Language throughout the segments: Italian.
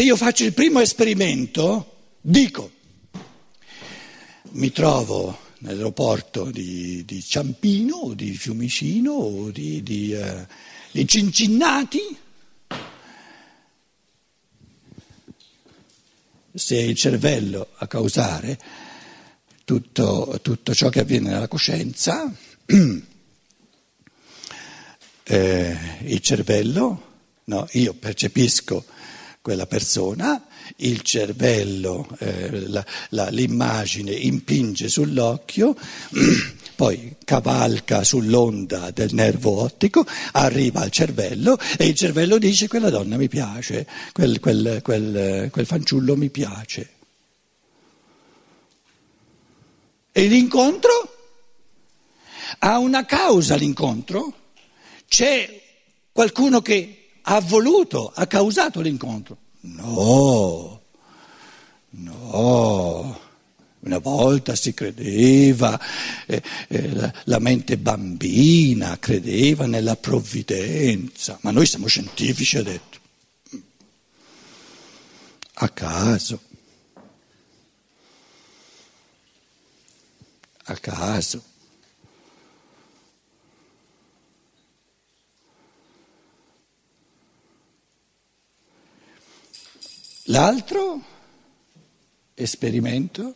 Se io faccio il primo esperimento, dico, mi trovo nell'aeroporto di, di Ciampino o di Fiumicino o di, di, uh, di Cincinnati, se è il cervello a causare tutto, tutto ciò che avviene nella coscienza, eh, il cervello, no, io percepisco quella persona, il cervello, eh, la, la, l'immagine impinge sull'occhio, poi cavalca sull'onda del nervo ottico, arriva al cervello e il cervello dice quella donna mi piace, quel, quel, quel, quel fanciullo mi piace. E l'incontro ha una causa l'incontro, c'è qualcuno che ha voluto, ha causato l'incontro. No, no. Una volta si credeva, eh, eh, la, la, mente bambina credeva nella provvidenza, ma noi siamo scientifici, ha detto. A caso. A caso. L'altro esperimento,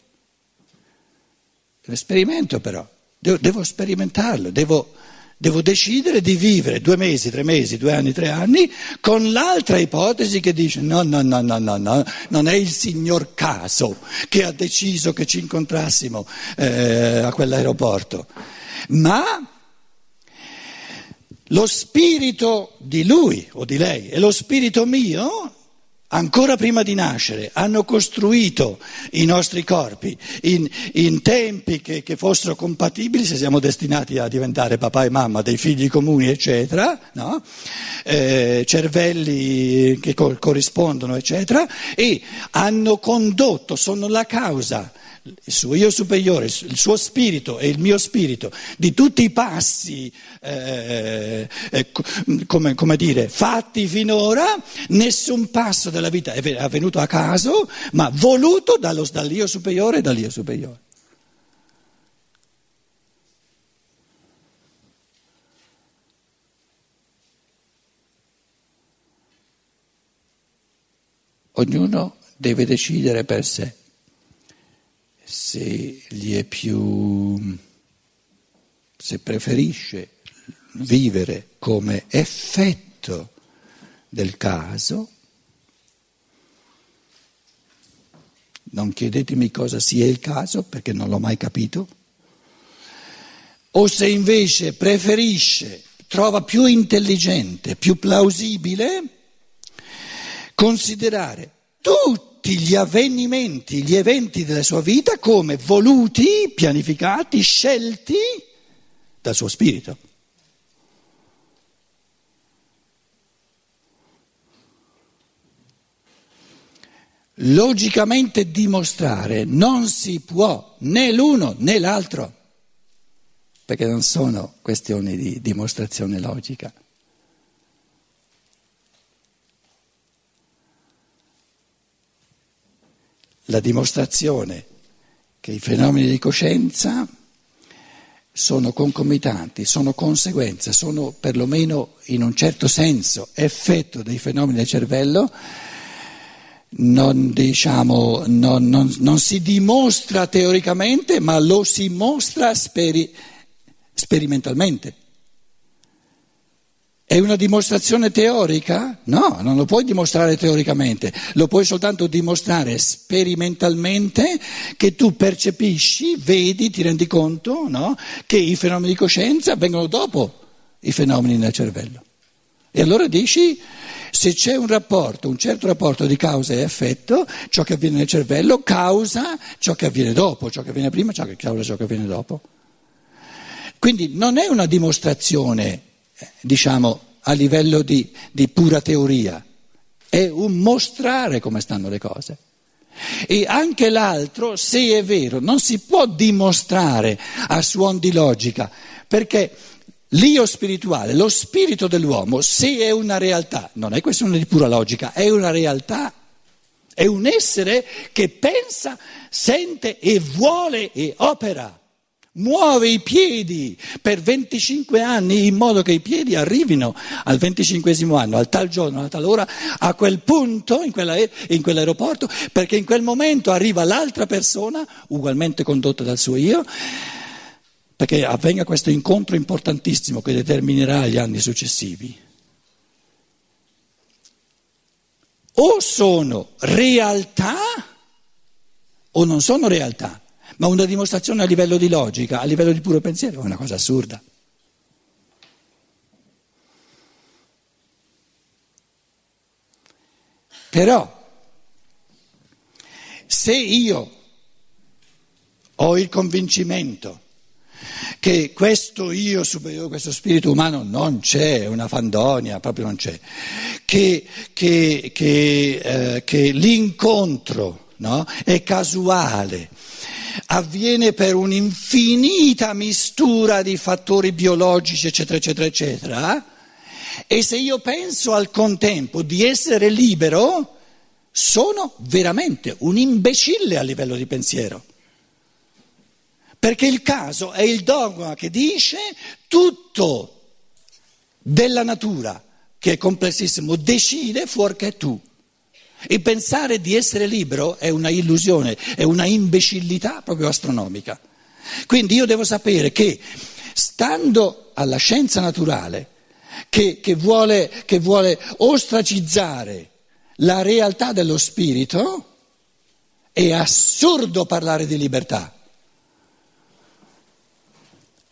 l'esperimento però, devo, devo sperimentarlo, devo, devo decidere di vivere due mesi, tre mesi, due anni, tre anni con l'altra ipotesi che dice no, no, no, no, no, no non è il signor caso che ha deciso che ci incontrassimo eh, a quell'aeroporto, ma lo spirito di lui o di lei e lo spirito mio ancora prima di nascere, hanno costruito i nostri corpi in, in tempi che, che, fossero compatibili se siamo destinati a diventare papà e mamma, dei figli comuni, eccetera, no? eh, cervelli che co- corrispondono, eccetera, e hanno condotto, sono la causa il suo io superiore, il suo spirito e il mio spirito, di tutti i passi, eh, eh, come, come, dire, fatti finora, nessun passo della vita è avvenuto a caso, ma voluto dallo, dall'io superiore e dall'io superiore. Ognuno deve decidere per sé se gli è più, se preferisce vivere come effetto del caso, non chiedetemi cosa sia il caso perché non l'ho mai capito, o se invece preferisce, trova più intelligente, più plausibile considerare tutti tutti gli avvenimenti, gli eventi della sua vita come voluti, pianificati, scelti dal suo spirito. Logicamente dimostrare non si può né l'uno né l'altro, perché non sono questioni di dimostrazione logica. La dimostrazione che i fenomeni di coscienza sono concomitanti, sono conseguenza, sono perlomeno in un certo senso effetto dei fenomeni del cervello, non, diciamo, non, non, non si dimostra teoricamente, ma lo si mostra speri, sperimentalmente. È una dimostrazione teorica? No, non lo puoi dimostrare teoricamente, lo puoi soltanto dimostrare sperimentalmente che tu percepisci, vedi, ti rendi conto no? che i fenomeni di coscienza vengono dopo i fenomeni nel cervello. E allora dici, se c'è un rapporto, un certo rapporto di causa e effetto, ciò che avviene nel cervello causa ciò che avviene dopo, ciò che avviene prima, ciò che causa ciò che avviene dopo. Quindi non è una dimostrazione diciamo, a livello di, di pura teoria, è un mostrare come stanno le cose. E anche l'altro, se è vero, non si può dimostrare a suon di logica, perché l'io spirituale, lo spirito dell'uomo, se è una realtà, non è questione di pura logica, è una realtà, È un essere che pensa, sente e vuole e opera. Muove i piedi per 25 anni in modo che i piedi arrivino al 25 anno, al tal giorno, a tal ora, a quel punto, in, quella, in quell'aeroporto, perché in quel momento arriva l'altra persona, ugualmente condotta dal suo io, perché avvenga questo incontro importantissimo che determinerà gli anni successivi. O sono realtà o non sono realtà, ma una dimostrazione a livello di logica, a livello di puro pensiero, è una cosa assurda. Però, se io ho il convincimento che questo io superiore, questo spirito umano non c'è, è una fandonia, proprio non c'è, che, che, che, eh, che l'incontro no, è casuale, avviene per un'infinita mistura di fattori biologici, eccetera, eccetera, eccetera, e se io penso al contempo di essere libero, sono veramente un imbecille a livello di pensiero. Perché il caso è il dogma che dice tutto della natura, che è complessissimo, decide fuorché tu. E pensare di essere libero è una illusione, è una imbecillità proprio astronomica. Quindi io devo sapere che stando alla scienza naturale, che, che, vuole, che vuole ostracizzare la realtà dello spirito, è assurdo parlare di libertà.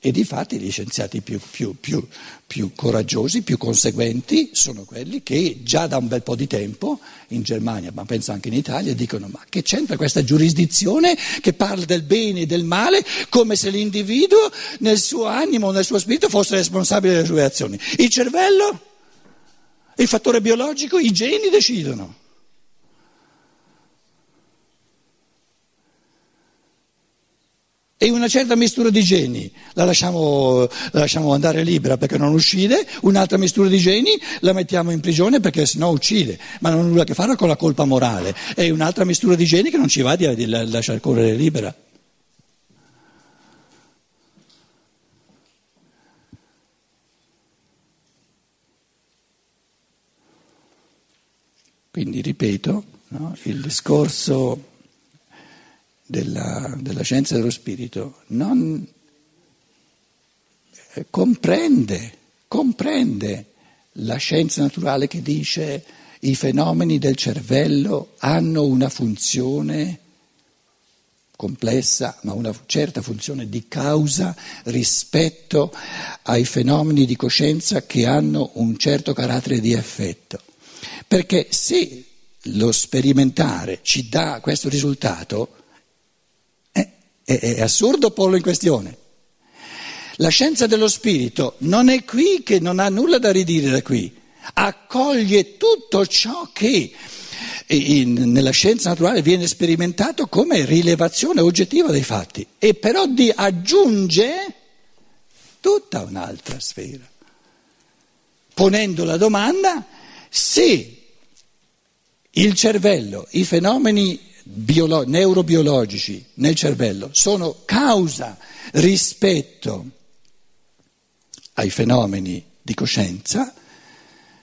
E di fatti gli scienziati più, più, più, più, coraggiosi, più conseguenti, sono quelli che già da un bel po' di tempo, in Germania, ma penso anche in Italia, dicono ma che c'entra questa giurisdizione che parla del bene e del male come se l'individuo nel suo animo, nel suo spirito fosse responsabile delle sue azioni. Il cervello, il fattore biologico, i geni decidono. E una certa mistura di geni. La lasciamo, la lasciamo, andare libera perché non uccide, un'altra mistura di geni la mettiamo in prigione perché sennò uccide, ma non ha nulla a che fare con la colpa morale, e un'altra mistura di geni che non ci va di, di lasciare correre libera. Quindi ripeto, no, il discorso della, della scienza dello spirito non eh, comprende, comprende la scienza naturale che dice i fenomeni del cervello hanno una funzione complessa, ma una certa funzione di causa rispetto ai fenomeni di coscienza che hanno un certo carattere di effetto. Perché se lo sperimentare ci dà questo risultato, è, è assurdo porlo in questione. La scienza dello spirito non è qui che non ha nulla da ridire da qui, accoglie tutto ciò che in, nella scienza naturale viene sperimentato come rilevazione oggettiva dei fatti. E però di aggiunge tutta un'altra sfera, ponendo la domanda se il cervello, i fenomeni biolo- neurobiologici nel cervello sono causa rispetto ai fenomeni di coscienza,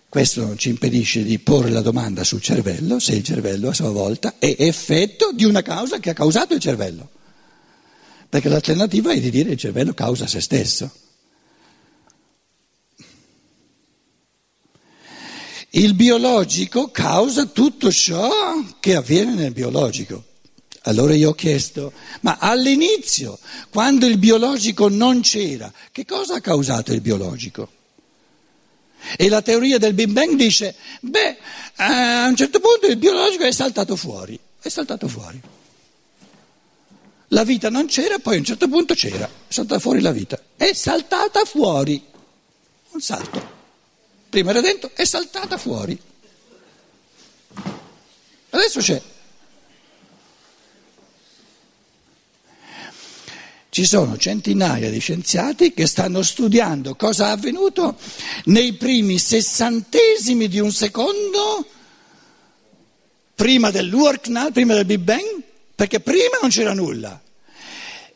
questo non ci impedisce di porre la domanda sul cervello se il cervello a sua volta è effetto di una causa che ha causato il cervello. Perché l'alternativa è di dire che il cervello causa se stesso. Il biologico causa tutto ciò che avviene nel biologico. Allora io ho chiesto, ma all'inizio, quando il biologico non c'era, che cosa ha causato il biologico? E la teoria del Big Bang dice, beh, a un certo punto il biologico è saltato fuori, è saltato fuori. La vita non c'era, poi a un certo punto c'era, è saltata fuori la vita, è saltata fuori, un salto prima era dentro, è saltata fuori. Adesso c'è. Ci sono centinaia di scienziati che stanno studiando cosa è avvenuto nei primi sessantesimi di un secondo prima dell'Urknall, prima del Big Bang, perché prima non c'era nulla.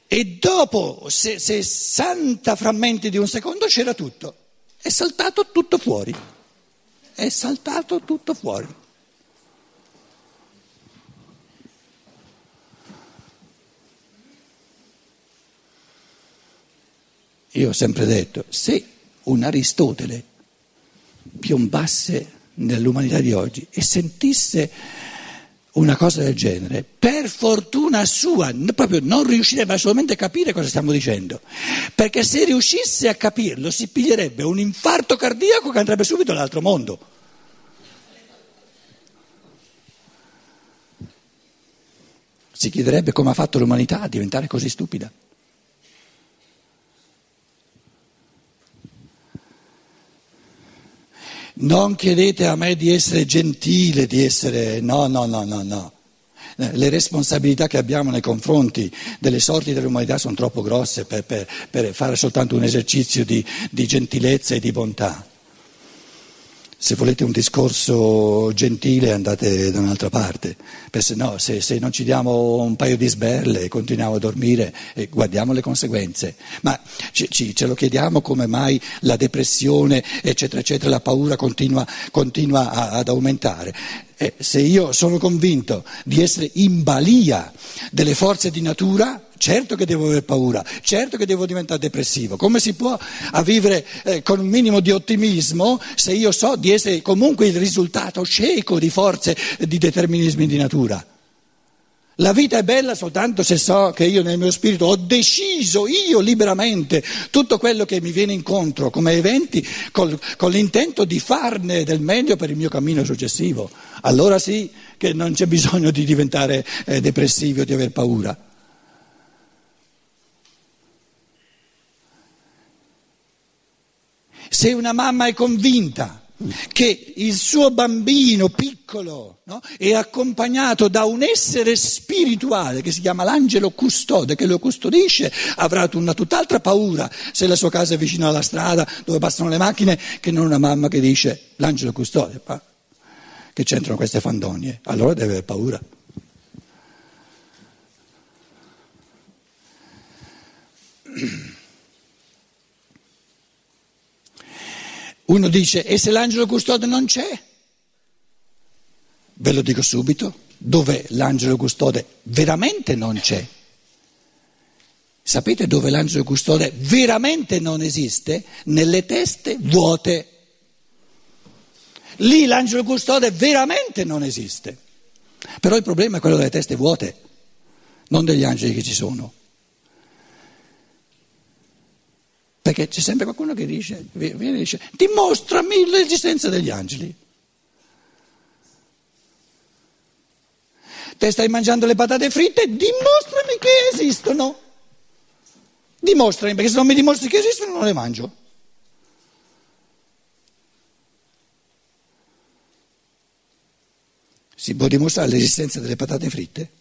E dopo 60 frammenti di un secondo c'era tutto. È saltato tutto fuori. È saltato tutto fuori. Io ho sempre detto, se un Aristotele piombasse nell'umanità di oggi e sentisse una cosa del genere, per fortuna sua, proprio non riuscirebbe assolutamente a capire cosa stiamo dicendo, perché se riuscisse a capirlo si piglierebbe un infarto cardiaco che andrebbe subito all'altro mondo. Si chiederebbe come ha fatto l'umanità a diventare così stupida. Non chiedete a me di essere gentile, di essere... No, no, no, no, no. Le responsabilità che abbiamo nei confronti delle sorti dell'umanità sono troppo grosse per, per, per fare soltanto un esercizio di, di gentilezza e di bontà. Se volete un discorso gentile andate da un'altra parte, se no se, se, non ci diamo un paio di sberle continuiamo a dormire e guardiamo le conseguenze, ma ci, ci, ce lo chiediamo come mai la depressione eccetera eccetera, la paura continua, continua a, ad aumentare. E se io sono convinto di essere in balia delle forze di natura, certo che devo aver paura, certo che devo diventare depressivo. Come si può vivere eh, con un minimo di ottimismo se io so di essere comunque il risultato cieco di forze di determinismi di natura? La vita è bella soltanto se so che io nel mio spirito ho deciso io liberamente tutto quello che mi viene incontro come eventi col, con l'intento di farne del meglio per il mio cammino successivo. Allora sì che non c'è bisogno di diventare eh, depressivi o di aver paura. Se una mamma è convinta che il suo bambino piccolo no, è accompagnato da un essere spirituale che si chiama l'angelo custode, che lo custodisce, avrà una tutt'altra paura se la sua casa è vicino alla strada dove passano le macchine che non una mamma che dice l'angelo custode, ma che c'entrano queste fandonie, allora deve avere paura. Uno dice, e se l'angelo custode non c'è? Ve lo dico subito, dove l'angelo custode veramente non c'è? Sapete dove l'angelo custode veramente non esiste? Nelle teste vuote. Lì l'angelo custode veramente non esiste. Però il problema è quello delle teste vuote, non degli angeli che ci sono. Perché c'è sempre qualcuno che dice, viene e dice, dimostrami l'esistenza degli angeli. Te stai mangiando le patate fritte, dimostrami che esistono. Dimostrami, perché se non mi dimostri che esistono non le mangio. Si può dimostrare l'esistenza delle patate fritte?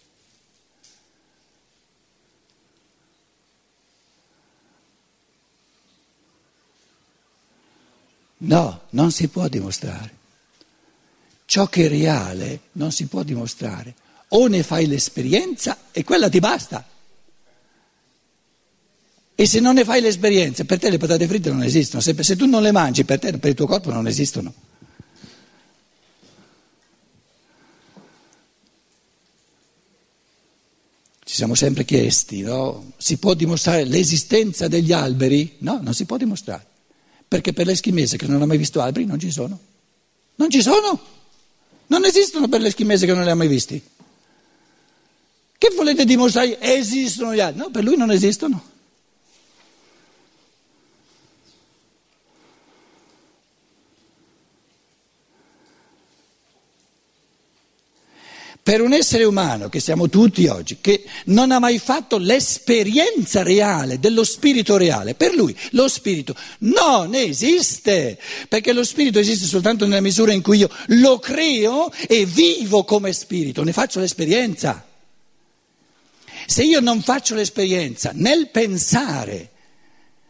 No, non si può dimostrare. Ciò che è reale non si può dimostrare. O ne fai l'esperienza e quella ti basta. E se non ne fai l'esperienza, per te le patate fritte non esistono. Se, se tu non le mangi, per te, per il tuo corpo non esistono. Ci siamo sempre chiesti, no? Si può dimostrare l'esistenza degli alberi? No, non si può dimostrare perché per l'eschimese che non ha mai visto alberi non ci sono. Non ci sono. Non esistono per l'eschimese che non li ha mai visti. Che volete dimostrare? Esistono gli alberi. No, per lui non esistono. Per un essere umano, che siamo tutti oggi, che non ha mai fatto l'esperienza reale dello spirito reale, per lui lo spirito non esiste, perché lo spirito esiste soltanto nella misura in cui io lo creo e vivo come spirito, ne faccio l'esperienza. Se io non faccio l'esperienza nel pensare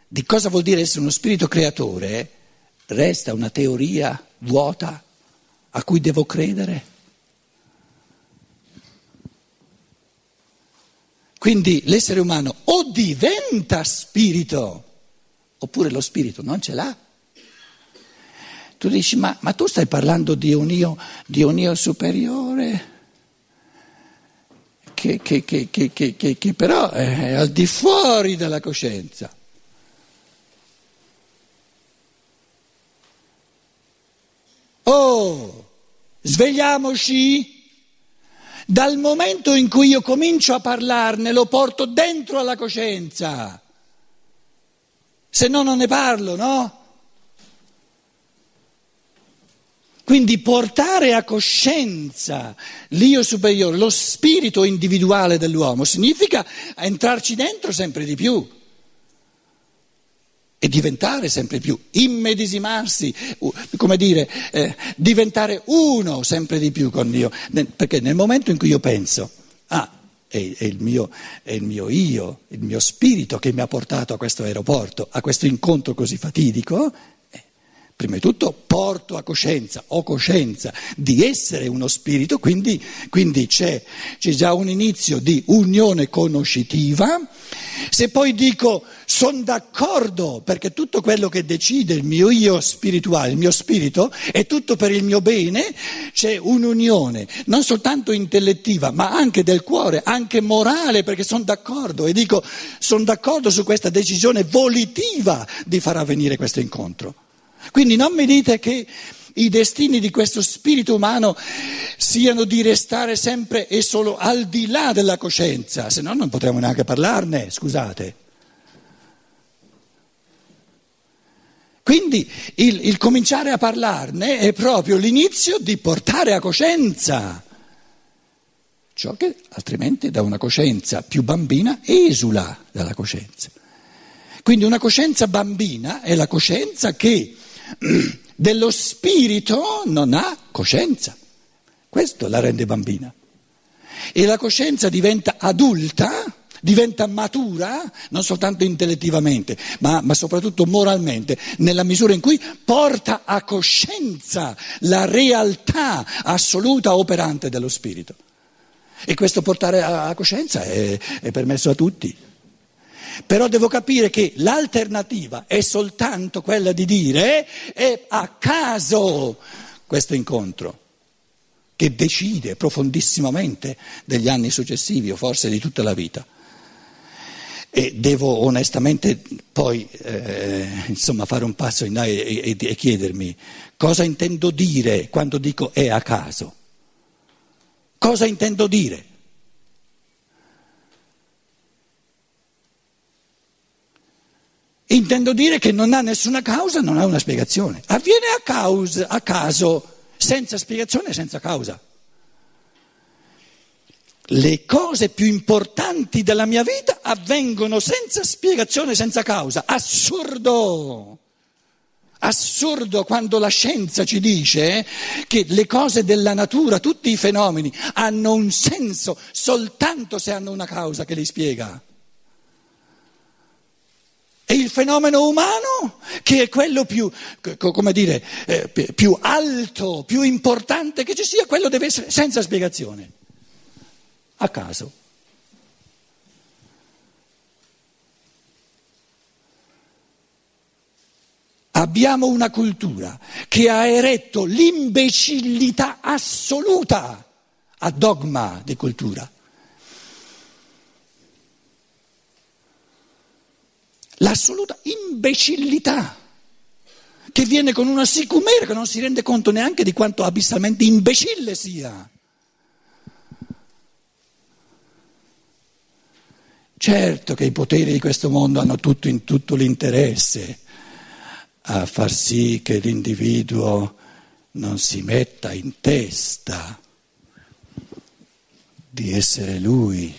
di cosa vuol dire essere uno spirito creatore, resta una teoria vuota a cui devo credere. Quindi l'essere umano o diventa spirito, oppure lo spirito non ce l'ha. Tu dici, ma, ma tu stai parlando di un io, di un io superiore? Che, che, che, che, però è al di fuori della coscienza. Oh, svegliamoci! Dal momento in cui io comincio a parlarne lo porto dentro alla coscienza, se no non ne parlo, no? Quindi portare a coscienza l'io superiore, lo spirito individuale dell'uomo, significa entrarci dentro sempre di più e diventare sempre più, immedesimarsi, come dire, eh, diventare uno sempre di più con Dio. Perché nel momento in cui io penso, ah, è, è, il mio, è il mio io, il mio spirito che mi ha portato a questo aeroporto, a questo incontro così fatidico, prima di tutto porto a coscienza, ho coscienza di essere uno spirito, quindi, quindi c'è, c'è, già un inizio di unione conoscitiva. Se poi dico sono d'accordo perché tutto quello che decide il mio io spirituale, il mio spirito, è tutto per il mio bene, c'è un'unione non soltanto intellettiva ma anche del cuore, anche morale perché sono d'accordo e dico sono d'accordo su questa decisione volitiva di far avvenire questo incontro. Quindi non mi dite che i destini di questo spirito umano siano di restare sempre e solo al di là della coscienza, se no non potremmo neanche parlarne, scusate. Quindi il, il, cominciare a parlarne è proprio l'inizio di portare a coscienza ciò che altrimenti da una coscienza più bambina esula dalla coscienza. Quindi una coscienza bambina è la coscienza che dello spirito non ha coscienza. Questo la rende bambina. E la coscienza diventa adulta, diventa matura, non soltanto intellettivamente, ma, ma, soprattutto moralmente, nella misura in cui porta a coscienza la realtà assoluta operante dello spirito. E questo portare a coscienza è, è permesso a tutti. Però devo capire che l'alternativa è soltanto quella di dire è a caso questo incontro che decide profondissimamente degli anni successivi o forse di tutta la vita. E devo onestamente poi eh, insomma, fare un passo in là e, e, e chiedermi cosa intendo dire quando dico è a caso. Cosa intendo dire? Intendo dire che non ha nessuna causa, non ha una spiegazione. Avviene a, causa, a caso, senza spiegazione e senza causa. Le cose più importanti della mia vita avvengono senza spiegazione, senza causa. Assurdo! Assurdo quando la scienza ci dice che le cose della natura, tutti i fenomeni, hanno un senso soltanto se hanno una causa che li spiega. E il fenomeno umano, che è quello più, dire, eh, più alto, più importante che ci sia, quello deve essere senza spiegazione, a caso. Abbiamo una cultura che ha eretto l'imbecillità assoluta a dogma di cultura. L'assoluta imbecillità che viene con una sicumera che non si rende conto neanche di quanto abissalmente imbecille sia. Certo che i poteri di questo mondo hanno tutto in tutto l'interesse a far sì che l'individuo non si metta in testa di essere lui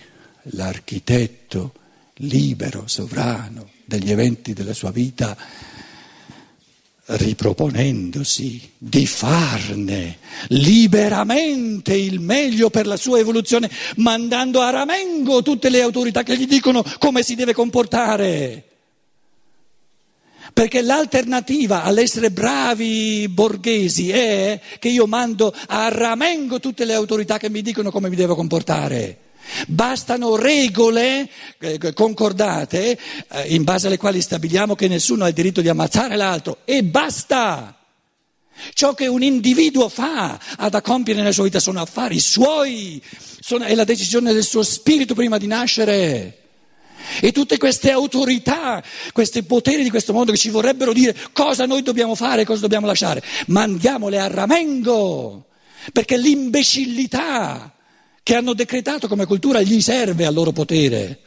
l'architetto libero, sovrano degli eventi della sua vita, riproponendosi di farne liberamente il meglio per la sua evoluzione, mandando a ramengo tutte le autorità che gli dicono come si deve comportare. Perché l'alternativa all'essere bravi borghesi è che io mando a ramengo tutte le autorità che mi dicono come mi devo comportare. Bastano regole eh, concordate eh, in base alle quali stabiliamo che nessuno ha il diritto di ammazzare l'altro e basta. Ciò che un individuo fa ha da compiere nella sua vita sono affari suoi, sono, è la decisione del suo spirito prima di nascere. E tutte queste autorità, questi poteri di questo mondo che ci vorrebbero dire cosa noi dobbiamo fare e cosa dobbiamo lasciare, mandiamole a ramengo, perché l'imbecillità che hanno decretato come cultura gli serve al loro potere.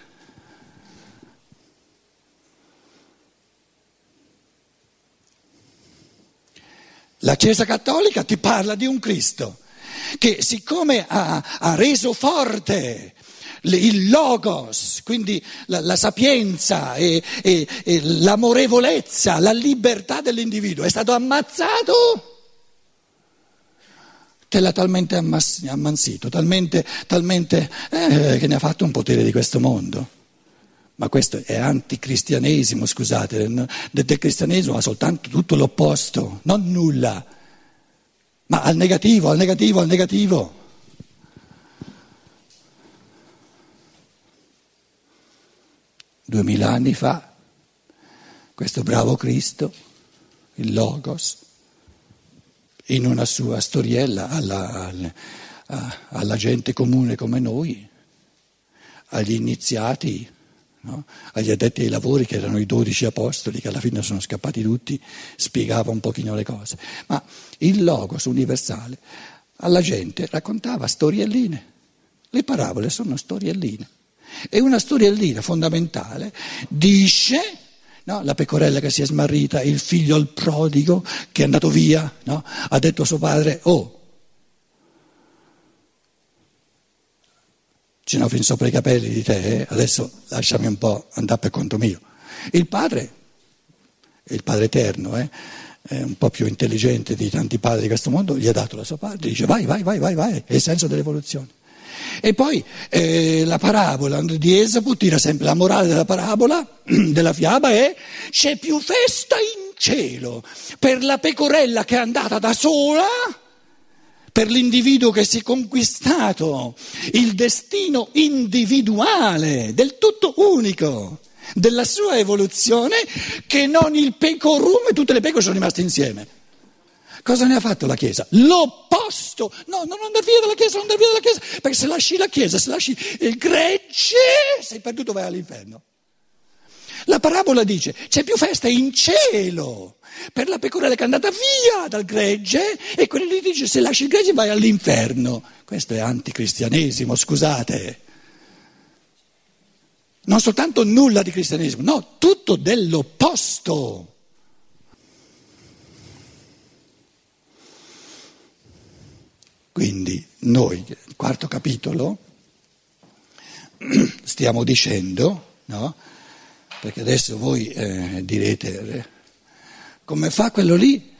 La Chiesa Cattolica ti parla di un Cristo che siccome ha, ha reso forte il logos, quindi la, la sapienza e, e, e l'amorevolezza, la libertà dell'individuo, è stato ammazzato te l'ha talmente ammansito, talmente, talmente eh, che ne ha fatto un potere di questo mondo. Ma questo è anticristianesimo, scusate, del cristianesimo ha soltanto tutto l'opposto, non nulla, ma al negativo, al negativo, al negativo. Duemila anni fa, questo bravo Cristo, il Logos, in una sua storiella alla, alla, gente comune come noi, agli iniziati, no? agli addetti ai lavori che erano i dodici apostoli che alla fine sono scappati tutti, spiegava un pochino le cose. Ma il logos universale alla gente raccontava storielline. Le parabole sono storielline. E una storiellina fondamentale dice no? la pecorella che si è smarrita, il figlio al prodigo che è andato via, no? ha detto a suo padre, oh, ce n'ho fin sopra i capelli di te, eh? adesso lasciami un po' andare per conto mio. Il padre, il padre eterno, eh? un po' più intelligente di tanti padri di questo mondo, gli ha dato la sua parte, dice vai, vai, vai, vai, vai, è il senso dell'evoluzione. E poi eh, la parabola di Esapu tira sempre la morale della parabola, della fiaba è c'è più festa in cielo per la pecorella che è andata da sola, per l'individuo che si è conquistato il destino individuale, del tutto unico della sua evoluzione, che non il pecorum e tutte le pecore sono rimaste insieme. Cosa ne ha fatto la Chiesa? L'opposto. No, non andare via dalla Chiesa, non andare via dalla Chiesa, perché se lasci la Chiesa, se lasci il gregge, sei perduto, vai all'inferno. La parabola dice, c'è più festa in cielo per la pecorella che è andata via dal gregge e quello lì dice, se lasci il gregge vai all'inferno. Questo è anticristianesimo, scusate. Non soltanto nulla di cristianesimo, no, tutto dell'opposto. Quindi noi, quarto capitolo, stiamo dicendo, no? Perché adesso voi eh, direte, come fa quello lì?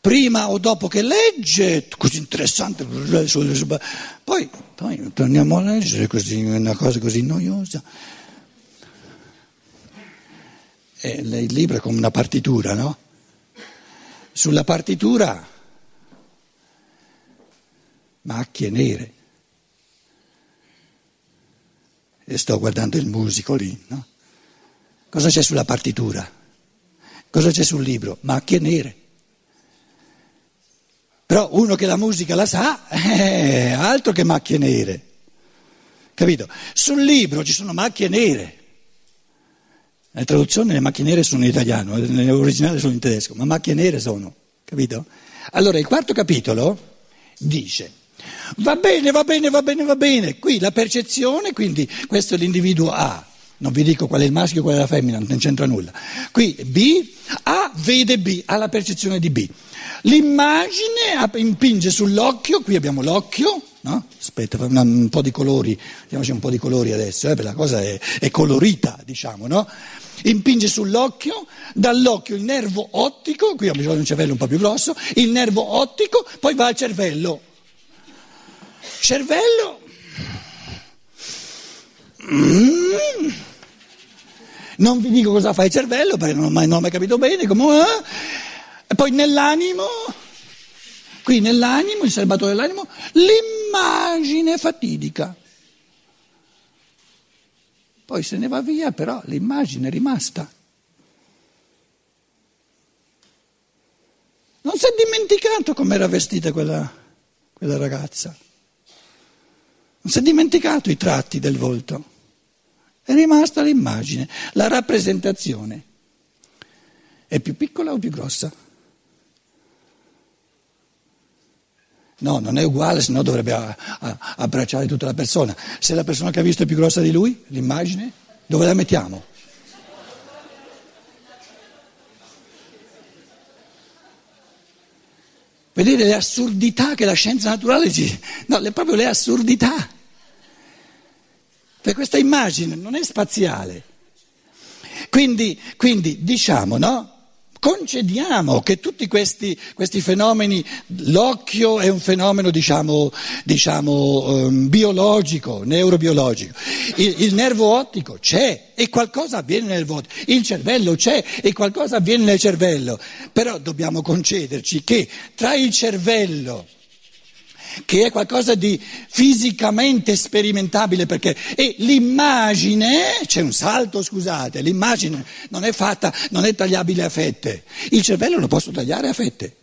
Prima o dopo che legge, così interessante, poi, poi torniamo a leggere così, una cosa così noiosa. E il libro è come una partitura, no? Sulla partitura macchie nere. E sto guardando il musico lì, no? Cosa c'è sulla partitura? Cosa c'è sul libro? Macchie nere. Però uno che la musica la sa, eh, altro che macchie nere. Capito? Sul libro ci sono macchie nere. Le traduzioni le macchie nere sono in italiano, le originali sono in tedesco, ma macchie nere sono, capito? Allora il quarto capitolo dice Va bene, va bene, va bene, va bene. Qui la percezione, quindi questo l'individuo A. Non vi dico qual è il maschio e qual è la femmina, non c'entra nulla. Qui B, A vede B, ha la percezione di B. L'immagine impinge sull'occhio, qui abbiamo l'occhio, no? Aspetta, un po' di colori, diamoci un po' di colori adesso, eh, la cosa è, è colorita, diciamo, no? Impinge sull'occhio, dall'occhio il nervo ottico, qui ho bisogno di un cervello un po' più grosso, il nervo ottico, poi va al cervello cervello. Mm. Non vi dico cosa fa il cervello perché non ho mai, non ho mai capito bene come è. E poi nell'animo, qui nell'animo, il serbatore dell'animo, l'immagine fatidica. poi se ne va via, però l'immagine è rimasta. Non si è dimenticato com'era vestita quella, quella ragazza. Non si è dimenticato i tratti del volto. È rimasta l'immagine, la rappresentazione. È più piccola o più grossa? No, non è uguale, se no dovrebbe abbracciare tutta la persona. Se la persona che ha visto è più grossa di lui, l'immagine, dove la mettiamo? Vedete le assurdità che la scienza naturale ci... No, le, proprio le assurdità. Per questa immagine non è spaziale. Quindi, quindi diciamo, no? Concediamo che tutti questi, questi, fenomeni, l'occhio è un fenomeno diciamo, diciamo um, biologico, neurobiologico, il, il, nervo ottico c'è e qualcosa avviene nel nervo ottico, il cervello c'è e qualcosa avviene nel cervello, però dobbiamo concederci che tra il cervello che è qualcosa di fisicamente sperimentabile perché e l'immagine, c'è un salto scusate, l'immagine non è fatta, non è tagliabile a fette, il cervello lo posso tagliare a fette.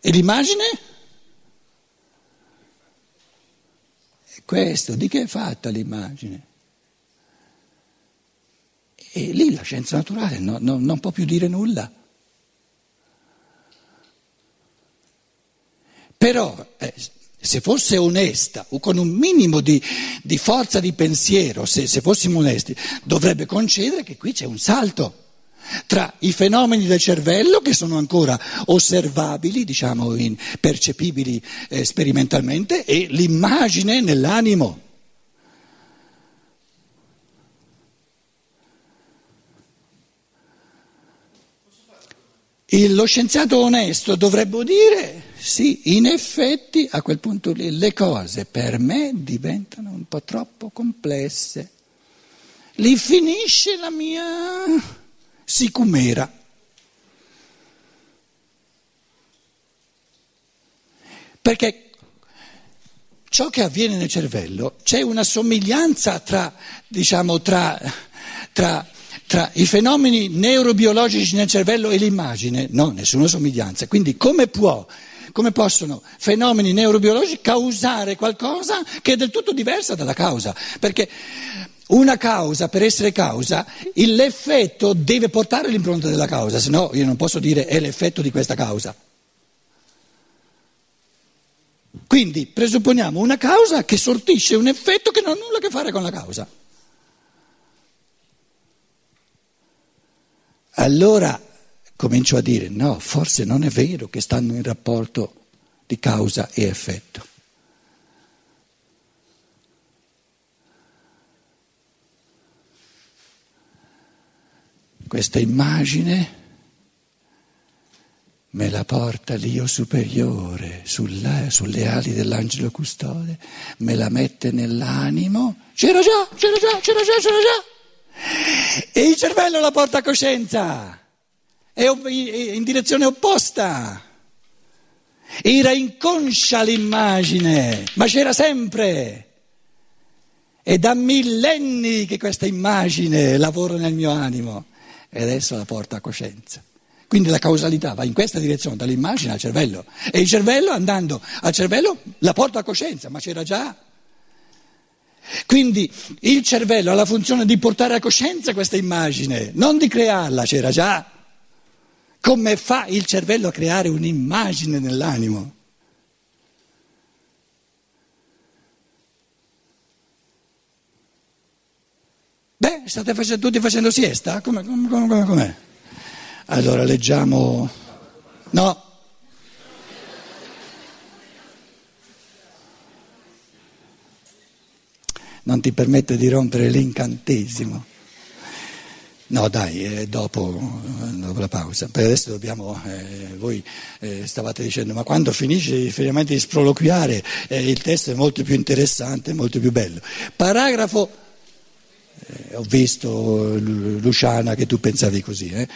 E l'immagine? È questo, di che è fatta l'immagine? E lì la scienza naturale no, no, non può più dire nulla. Però eh, se fosse onesta o con un minimo di, di forza di pensiero, se, se fossimo onesti, dovrebbe concedere che qui c'è un salto tra i fenomeni del cervello che sono ancora osservabili, diciamo in, percepibili eh, sperimentalmente, e l'immagine nell'animo. Il, lo scienziato onesto dovrebbe dire sì, in effetti a quel punto lì le cose per me diventano un po' troppo complesse. Lì finisce la mia sicumera. Perché ciò che avviene nel cervello c'è una somiglianza tra, diciamo, tra, tra tra i fenomeni neurobiologici nel cervello e l'immagine? No, nessuna somiglianza. Quindi come può, come possono fenomeni neurobiologici causare qualcosa che è del tutto diversa dalla causa? Perché una causa, per essere causa, l'effetto deve portare l'impronta della causa, se no io non posso dire è l'effetto di questa causa. Quindi presupponiamo una causa che sortisce un effetto che non ha nulla a che fare con la causa. Allora comincio a dire no, forse non è vero che stanno in rapporto di causa e effetto. Questa immagine me la porta l'io superiore sulla, sulle ali dell'angelo custode, me la mette nell'animo. C'era già, c'era già, c'era già, c'era già. E il cervello la porta a coscienza, è in direzione opposta. Era inconscia l'immagine, ma c'era sempre. È da millenni che questa immagine lavora nel mio animo e adesso la porta a coscienza. Quindi la causalità va in questa direzione, dall'immagine al cervello. E il cervello, andando al cervello, la porta a coscienza, ma c'era già. Quindi il cervello ha la funzione di portare a coscienza questa immagine, non di crearla, c'era già. Come fa il cervello a creare un'immagine nell'animo? Beh, state facendo, tutti facendo siesta? Come, come, come, com'è? Allora leggiamo... No. non ti permette di rompere l'incantesimo. No, dai, eh, dopo, dopo, la pausa. Per adesso dobbiamo, eh, voi eh, stavate dicendo, ma quando finisce finalmente di sproloquiare eh, il testo è molto più interessante, molto più bello. Paragrafo, eh, ho visto Luciana che tu pensavi così, eh.